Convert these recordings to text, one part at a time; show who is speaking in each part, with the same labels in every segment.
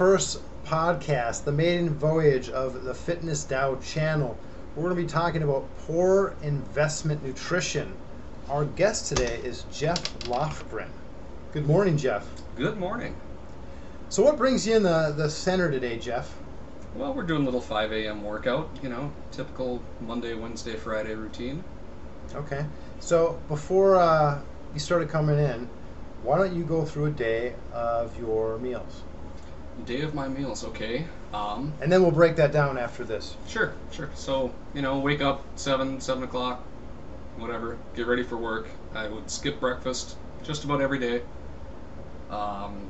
Speaker 1: first podcast, the maiden voyage of the Fitness Dow channel. We're going to be talking about poor investment nutrition. Our guest today is Jeff Lofgren. Good morning, Jeff.
Speaker 2: Good morning.
Speaker 1: So, what brings you in the, the center today, Jeff?
Speaker 2: Well, we're doing a little 5 a.m. workout, you know, typical Monday, Wednesday, Friday routine.
Speaker 1: Okay. So, before uh, you started coming in, why don't you go through a day of your meals?
Speaker 2: Day of my meals, okay. Um,
Speaker 1: And then we'll break that down after this.
Speaker 2: sure, sure. So, you know, wake up 7, 7 o'clock, whatever, get ready for work. I would skip breakfast just about every day. Um,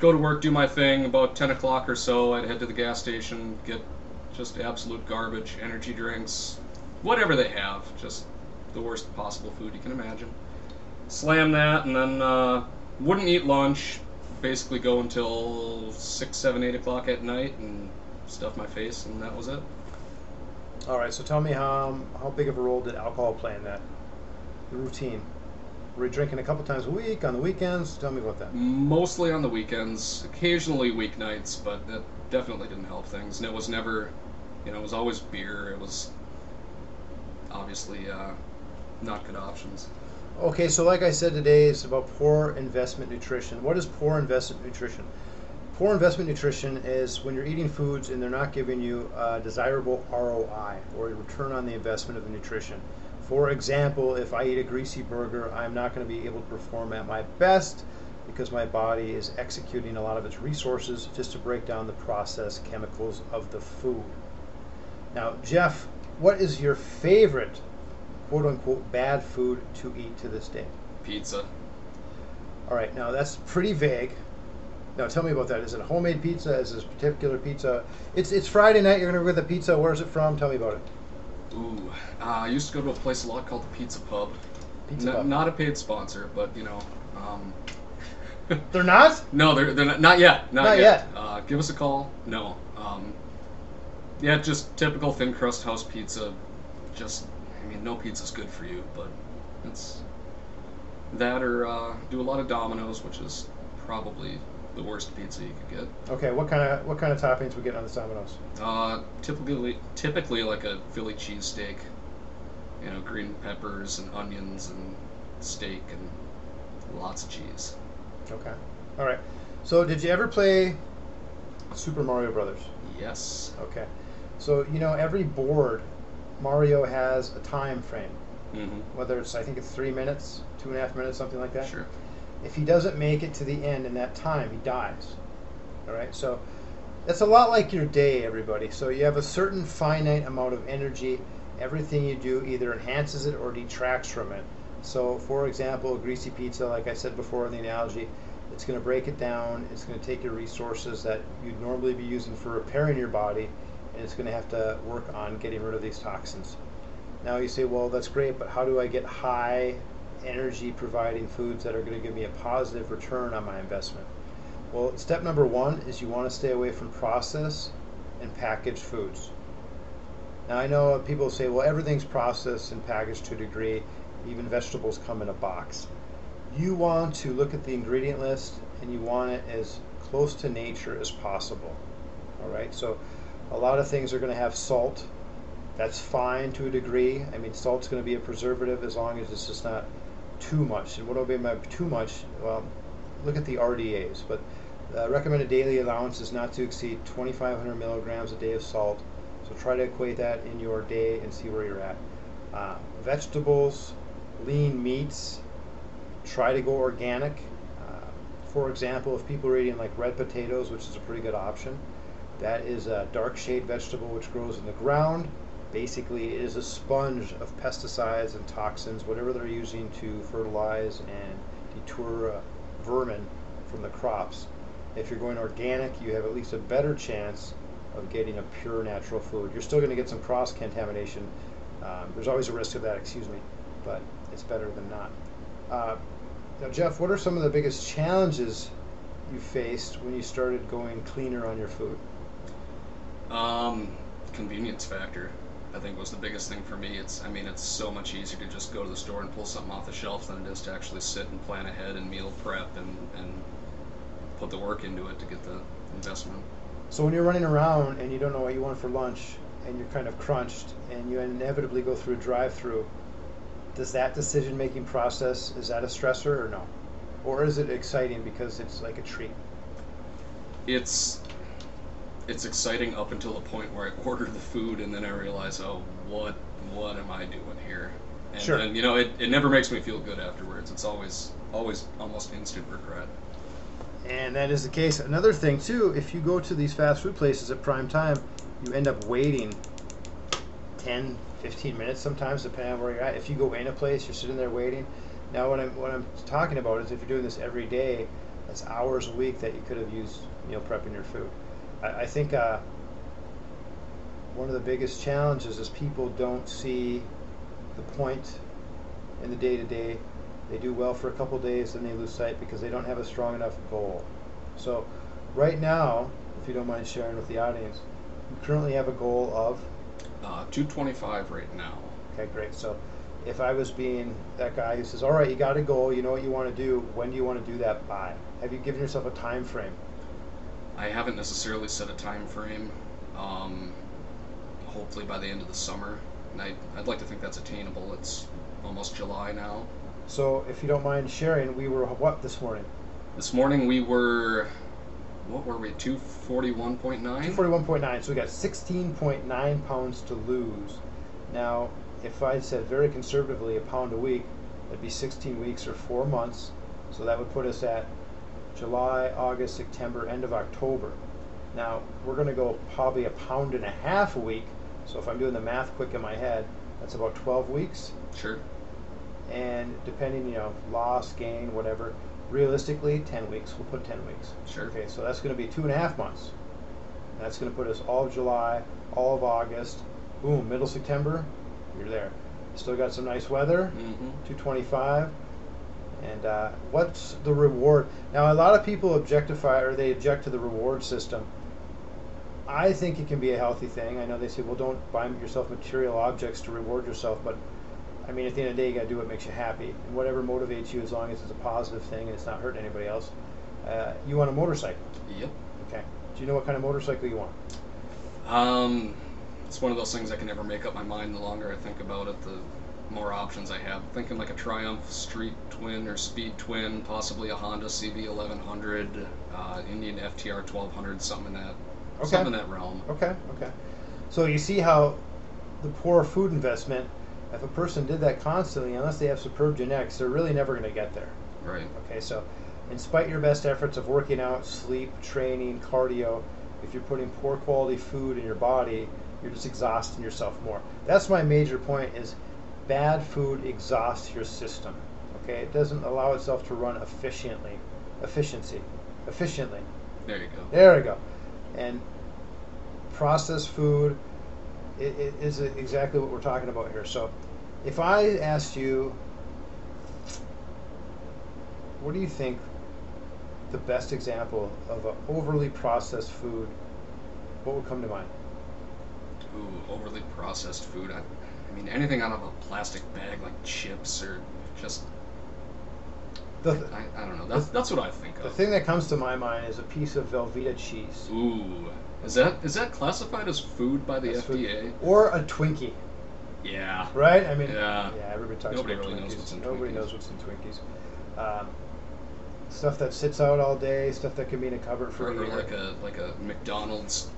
Speaker 2: go to work, do my thing. About 10 o'clock or so, I'd head to the gas station, get just absolute garbage, energy drinks, whatever they have, just the worst possible food you can imagine. Slam that, and then uh, wouldn't eat lunch. Basically, go until six, seven, eight o'clock at night and stuff my face, and that was it.
Speaker 1: All right. So, tell me how how big of a role did alcohol play in that? The routine. Were you drinking a couple times a week on the weekends? Tell me about that.
Speaker 2: Mostly on the weekends, occasionally weeknights, but that definitely didn't help things. And it was never, you know, it was always beer. It was obviously uh, not good options.
Speaker 1: Okay, so like I said today, it's about poor investment nutrition. What is poor investment nutrition? Poor investment nutrition is when you're eating foods and they're not giving you a desirable ROI or a return on the investment of the nutrition. For example, if I eat a greasy burger, I'm not going to be able to perform at my best because my body is executing a lot of its resources just to break down the processed chemicals of the food. Now, Jeff, what is your favorite quote unquote bad food to eat to this day?
Speaker 2: Pizza.
Speaker 1: All right, now that's pretty vague. Now tell me about that. Is it a homemade pizza? Is this particular pizza? It's it's Friday night. You're gonna go get the pizza. Where's it from? Tell me about it.
Speaker 2: Ooh, uh, I used to go to a place a lot called the Pizza Pub.
Speaker 1: Pizza
Speaker 2: N-
Speaker 1: Pub.
Speaker 2: Not a paid sponsor, but you know. Um,
Speaker 1: They're not.
Speaker 2: no, they're, they're not, not yet. Not,
Speaker 1: Not
Speaker 2: yet.
Speaker 1: yet.
Speaker 2: Uh, give us a call. No. Um, yeah, just typical thin crust house pizza. Just, mean, no pizza's good for you, but it's that or uh, do a lot of Domino's, which is probably the worst pizza you could get.
Speaker 1: Okay, what kind of what kind of toppings we get on the Domino's?
Speaker 2: Uh, typically, typically like a Philly cheesesteak. You know, green peppers and onions and steak and lots of cheese.
Speaker 1: Okay. All right. So did you ever play Super Mario Brothers?
Speaker 2: Yes.
Speaker 1: Okay. So you know every board, Mario has a time frame.
Speaker 2: Mm-hmm.
Speaker 1: Whether it's I think it's three minutes, two and a half minutes, something like that.
Speaker 2: Sure.
Speaker 1: If he doesn't make it to the end in that time, he dies. All right, so it's a lot like your day, everybody. So you have a certain finite amount of energy. Everything you do either enhances it or detracts from it. So, for example, a greasy pizza, like I said before in the analogy, it's going to break it down. It's going to take your resources that you'd normally be using for repairing your body, and it's going to have to work on getting rid of these toxins. Now you say, well, that's great, but how do I get high energy providing foods that are going to give me a positive return on my investment? Well, step number one is you want to stay away from processed and packaged foods. Now, I know people say, well, everything's processed and packaged to a degree, even vegetables come in a box. You want to look at the ingredient list and you want it as close to nature as possible. All right, so a lot of things are going to have salt. That's fine to a degree. I mean, salt's going to be a preservative as long as it's just not too much. And what do I mean by too much? Well, look at the RDAs. But the recommended daily allowance is not to exceed 2,500 milligrams a day of salt. So try to equate that in your day and see where you're at. Uh, vegetables, lean meats, try to go organic. Uh, for example, if people are eating like red potatoes, which is a pretty good option, that is a dark shade vegetable which grows in the ground. Basically, it is a sponge of pesticides and toxins, whatever they're using to fertilize and deter uh, vermin from the crops. If you're going organic, you have at least a better chance of getting a pure natural food. You're still going to get some cross contamination. Um, there's always a risk of that, excuse me, but it's better than not. Uh, now, Jeff, what are some of the biggest challenges you faced when you started going cleaner on your food?
Speaker 2: Um, convenience factor, I think, was the biggest thing for me. It's, I mean, it's so much easier to just go to the store and pull something off the shelf than it is to actually sit and plan ahead and meal prep and, and put the work into it to get the investment.
Speaker 1: So when you're running around and you don't know what you want for lunch and you're kind of crunched and you inevitably go through a drive-through, does that decision-making process is that a stressor or no? Or is it exciting because it's like a treat?
Speaker 2: It's it's exciting up until the point where I order the food and then I realize, oh, what what am I doing here? And
Speaker 1: Sure.
Speaker 2: then you know, it, it never makes me feel good afterwards. It's always always almost instant regret.
Speaker 1: And that is the case. Another thing too, if you go to these fast food places at prime time, you end up waiting 10, 15 minutes sometimes, depending on where you're at. If you go in a place, you're sitting there waiting. Now, what I'm what I'm talking about is if you're doing this every day, that's hours a week that you could have used meal prepping your food. I, I think uh, one of the biggest challenges is people don't see the point in the day to day. They do well for a couple days, then they lose sight because they don't have a strong enough goal. So, right now, if you don't mind sharing with the audience, you currently have a goal of
Speaker 2: Uh, 225 right now.
Speaker 1: Okay, great. So if I was being that guy who says, "All right, you got a goal, you know what you want to do. When do you want to do that by?" Have you given yourself a time frame?
Speaker 2: I haven't necessarily set a time frame. Um, hopefully by the end of the summer, and I, I'd like to think that's attainable. It's almost July now.
Speaker 1: So if you don't mind sharing, we were what this morning?
Speaker 2: This morning we were, what were we? 241.9.
Speaker 1: 241.9. So we got 16.9 pounds to lose. Now, if I said very conservatively a pound a week, that'd be 16 weeks or four months. So that would put us at July, August, September, end of October. Now, we're going to go probably a pound and a half a week. So if I'm doing the math quick in my head, that's about 12 weeks.
Speaker 2: Sure.
Speaker 1: And depending, you know, loss, gain, whatever, realistically, 10 weeks. We'll put 10 weeks.
Speaker 2: Sure.
Speaker 1: Okay, so that's going to be two and a half months. That's going to put us all of July, all of August. Boom, middle September, you're there. Still got some nice weather,
Speaker 2: Mm-hmm.
Speaker 1: 225. And uh, what's the reward? Now, a lot of people objectify or they object to the reward system. I think it can be a healthy thing. I know they say, well, don't buy yourself material objects to reward yourself, but I mean, at the end of the day, you got to do what makes you happy, and whatever motivates you, as long as it's a positive thing and it's not hurting anybody else. Uh, you want a motorcycle,
Speaker 2: Yep.
Speaker 1: okay? Do you know what kind of motorcycle you want?
Speaker 2: Um, it's one of those things I can never make up my mind. The longer I think about it, the more options I have. Thinking like a Triumph Street Twin or Speed Twin, possibly a Honda CB 1100, uh, Indian FTR 1200, something in that,
Speaker 1: Okay.
Speaker 2: something in that realm.
Speaker 1: Okay, okay. So you see how the poor food investment, if a person did that constantly, unless they have superb genetics, they're really never going to get there.
Speaker 2: Right.
Speaker 1: Okay, so in spite your best efforts of working out, sleep, training, cardio, if you're putting poor quality food in your body, you're just exhausting yourself more. That's my major point is bad food exhausts your system. Okay, it doesn't allow itself to run efficiently. Efficiency. Efficiently.
Speaker 2: There you go.
Speaker 1: There we go. And processed food it, it is exactly what we're talking about here. So, if I asked you, what do you think the best example of an overly processed food? What would come to mind?
Speaker 2: Ooh, overly processed food. I, I mean, anything out of a plastic bag like chips or just.
Speaker 1: The,
Speaker 2: I, I don't know. That's, that's what I think of.
Speaker 1: the thing that comes to my mind is a piece of Velveeta cheese.
Speaker 2: Ooh. Is that is that classified as food by the
Speaker 1: That's food.
Speaker 2: FDA?
Speaker 1: Or a Twinkie,
Speaker 2: Yeah.
Speaker 1: right? I mean,
Speaker 2: Yeah.
Speaker 1: yeah everybody talks
Speaker 2: Nobody
Speaker 1: about
Speaker 2: really
Speaker 1: Twinkies.
Speaker 2: knows what's in
Speaker 1: Nobody
Speaker 2: Twinkies.
Speaker 1: knows what's in Twinkies. Um, stuff that sits out all day, stuff that can be in a cupboard for
Speaker 2: Or,
Speaker 1: a
Speaker 2: or
Speaker 1: year.
Speaker 2: like a like a McDonald's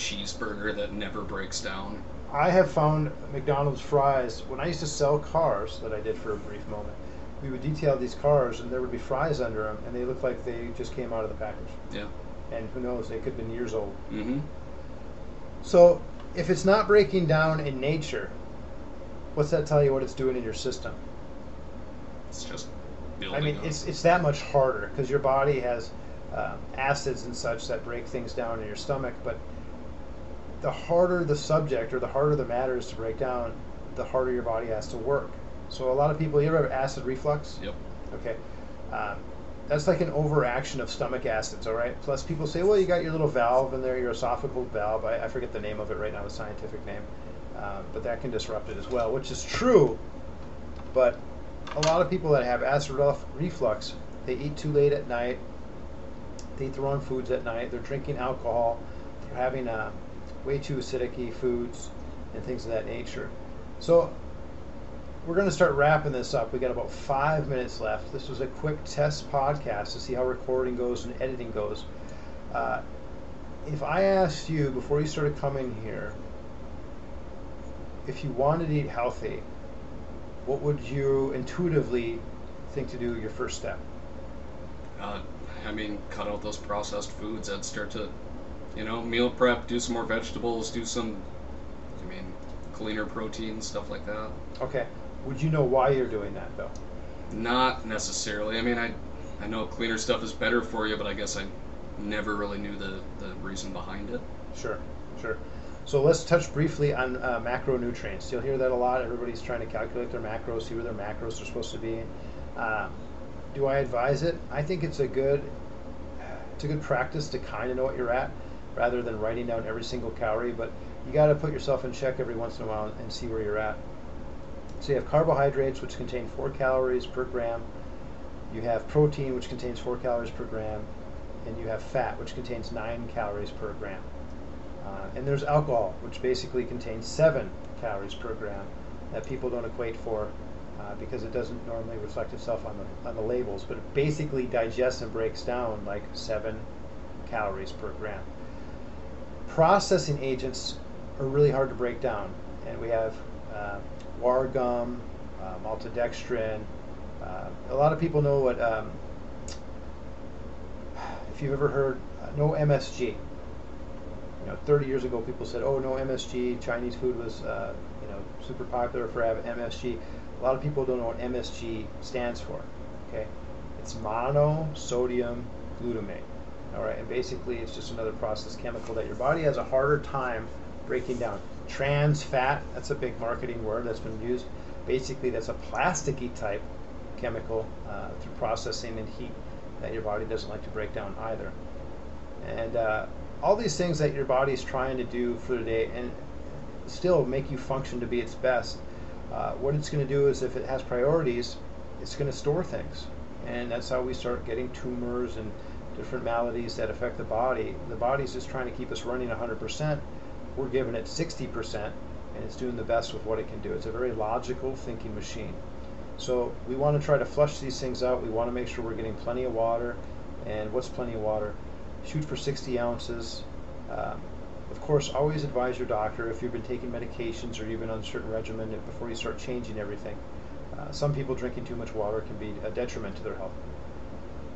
Speaker 2: cheeseburger that never breaks down.
Speaker 1: I have found McDonald's fries when I used to sell cars that I did for a brief moment. We would detail these cars, and there would be fries under them, and they looked like they just came out of the package.
Speaker 2: Yeah.
Speaker 1: And who knows, they could have been years old.
Speaker 2: Mm-hmm.
Speaker 1: So, if it's not breaking down in nature, what's that tell you what it's doing in your system?
Speaker 2: It's just building.
Speaker 1: I mean,
Speaker 2: up.
Speaker 1: it's it's that much harder because your body has um, acids and such that break things down in your stomach. But the harder the subject or the harder the matter is to break down, the harder your body has to work. So a lot of people, you ever have acid reflux?
Speaker 2: Yep.
Speaker 1: Okay. Um, that's like an overaction of stomach acids, all right? Plus, people say, well, you got your little valve in there, your esophageal valve. I, I forget the name of it right now, the scientific name. Um, but that can disrupt it as well, which is true. But a lot of people that have acid reflux, they eat too late at night. They eat the wrong foods at night. They're drinking alcohol. They're having uh, way too acidic foods and things of that nature. So we're going to start wrapping this up. We got about five minutes left. This was a quick test podcast to see how recording goes and editing goes. Uh, if I asked you before you started coming here, if you wanted to eat healthy, what would you intuitively think to do your first step?
Speaker 2: Uh, I mean, cut out those processed foods. I'd start to, you know, meal prep, do some more vegetables, do some, I mean, cleaner protein, stuff like that.
Speaker 1: Okay. Would you know why you're doing that though?
Speaker 2: Not necessarily. I mean, I, I know cleaner stuff is better for you, but I guess I never really knew the, the reason behind it.
Speaker 1: Sure, sure. So let's touch briefly on uh, macronutrients. You'll hear that a lot. Everybody's trying to calculate their macros, see where their macros are supposed to be. Um, do I advise it? I think it's a good it's a good practice to kind of know what you're at rather than writing down every single calorie. But you got to put yourself in check every once in a while and see where you're at. So you have carbohydrates, which contain four calories per gram. You have protein, which contains four calories per gram, and you have fat, which contains nine calories per gram. Uh, and there's alcohol, which basically contains seven calories per gram that people don't equate for uh, because it doesn't normally reflect itself on the, on the labels, but it basically digests and breaks down like seven calories per gram. Processing agents are really hard to break down, and we have uh, guar gum, uh, maltodextrin. Uh, a lot of people know what, um, if you've ever heard, uh, no MSG. You know, 30 years ago, people said, "Oh, no MSG." Chinese food was, uh, you know, super popular for having MSG. A lot of people don't know what MSG stands for. Okay, it's monosodium glutamate. All right, and basically, it's just another processed chemical that your body has a harder time breaking down. Trans fat, that's a big marketing word that's been used. Basically, that's a plasticky type chemical uh, through processing and heat that your body doesn't like to break down either. And uh, all these things that your body is trying to do for the day and still make you function to be its best. Uh, what it's going to do is if it has priorities, it's going to store things. And that's how we start getting tumors and different maladies that affect the body. The body's just trying to keep us running 100%. We're giving it 60%, and it's doing the best with what it can do. It's a very logical thinking machine. So we want to try to flush these things out. We want to make sure we're getting plenty of water. And what's plenty of water? Shoot for 60 ounces. Um, of course, always advise your doctor if you've been taking medications or you've been on a certain regimen before you start changing everything. Uh, some people drinking too much water can be a detriment to their health.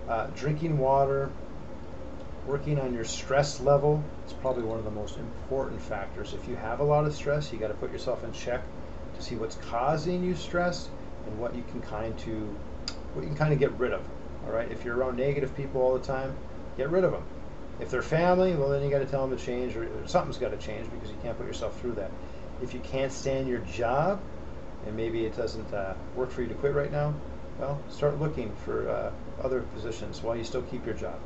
Speaker 1: Uh, drinking water, working on your stress level is probably one of the most important factors. If you have a lot of stress, you got to put yourself in check to see what's causing you stress and what you can kind to what you can kind of get rid of. All right, if you're around negative people all the time, get rid of them. If they're family, well then you got to tell them to change, or, or something's got to change because you can't put yourself through that. If you can't stand your job, and maybe it doesn't uh, work for you to quit right now, well, start looking for uh, other positions while you still keep your job.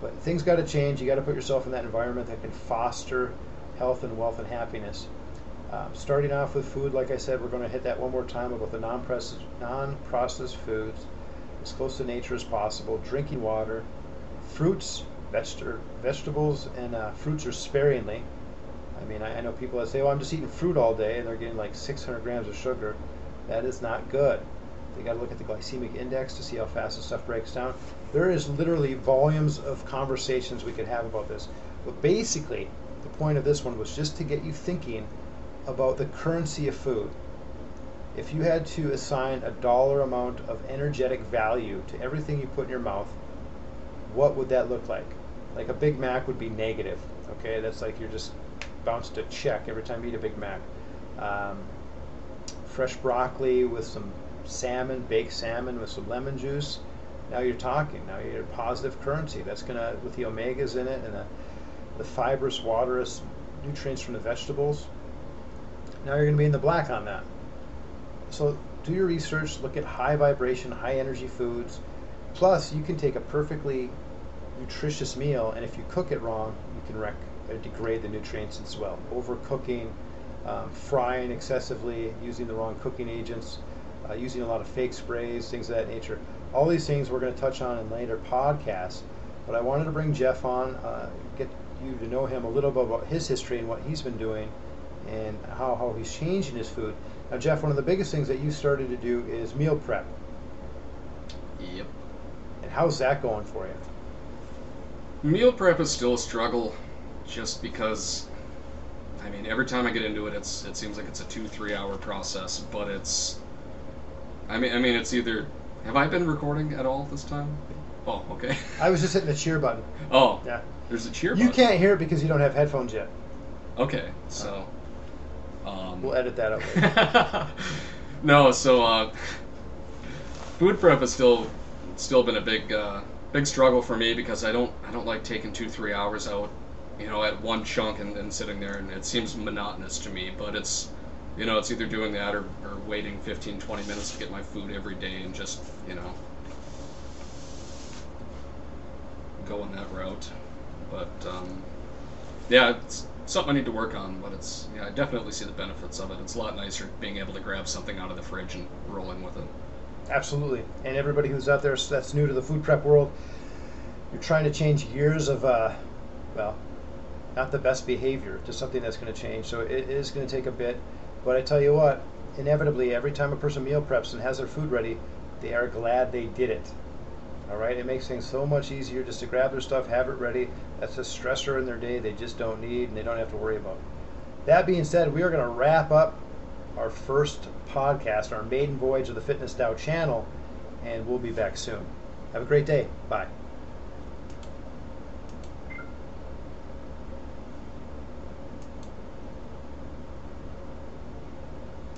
Speaker 1: But things got to change. You got to put yourself in that environment that can foster health and wealth and happiness. Um, starting off with food, like I said, we're going to hit that one more time about the non-processed, non-processed foods, as close to nature as possible. Drinking water, fruits, veg- vegetables, and uh, fruits are sparingly. I mean, I, I know people that say, "Oh, I'm just eating fruit all day," and they're getting like 600 grams of sugar. That is not good. They got to look at the glycemic index to see how fast the stuff breaks down. There is literally volumes of conversations we could have about this. But basically, the point of this one was just to get you thinking about the currency of food. If you had to assign a dollar amount of energetic value to everything you put in your mouth, what would that look like? Like a Big Mac would be negative. Okay, that's like you're just bounced a check every time you eat a Big Mac. Um, fresh broccoli with some salmon, baked salmon with some lemon juice. Now you're talking. Now you're positive currency. That's gonna with the omegas in it and the, the fibrous, waterous nutrients from the vegetables. Now you're gonna be in the black on that. So do your research. Look at high vibration, high energy foods. Plus, you can take a perfectly nutritious meal, and if you cook it wrong, you can wreck or degrade the nutrients as well. Overcooking, um, frying excessively, using the wrong cooking agents, uh, using a lot of fake sprays, things of that nature. All these things we're going to touch on in later podcasts. But I wanted to bring Jeff on, uh, get you to know him a little bit about his history and what he's been doing, and how how he's changing his food. Now, Jeff, one of the biggest things that you started to do is meal prep.
Speaker 2: Yep.
Speaker 1: And how's that going for you?
Speaker 2: Meal prep is still a struggle, just because. I mean, every time I get into it, it's it seems like it's a two three hour process, but it's. I mean, I mean, it's either. Have I been recording at all this time? Oh, okay.
Speaker 1: I was just hitting the cheer button.
Speaker 2: Oh,
Speaker 1: Yeah.
Speaker 2: there's a cheer.
Speaker 1: You
Speaker 2: button.
Speaker 1: can't hear it because you don't have headphones yet.
Speaker 2: Okay, so. Um,
Speaker 1: We'll edit that out.
Speaker 2: no, so uh, food prep has still still been a big uh, big struggle for me because I don't I don't like taking two three hours out, you know, at one chunk and, and sitting there and it seems monotonous to me. But it's you know it's either doing that or, or waiting 15 20 minutes to get my food every day and just you know going that route. But um, yeah, it's something I need to work on, but it's yeah, I definitely see the benefits of it. It's a lot nicer being able to grab something out of the fridge and rolling with it.
Speaker 1: Absolutely. And everybody who's out there that's new to the food prep world, you're trying to change years of, uh, well, not the best behavior to something that's going to change. So it is going to take a bit. But I tell you what, inevitably, every time a person meal preps and has their food ready, they are glad they did it. All right, it makes things so much easier just to grab their stuff, have it ready. That's a stressor in their day they just don't need and they don't have to worry about. That being said, we are going to wrap up our first podcast, our maiden voyage of the Fitness Dow channel, and we'll be back soon. Have a great day. Bye.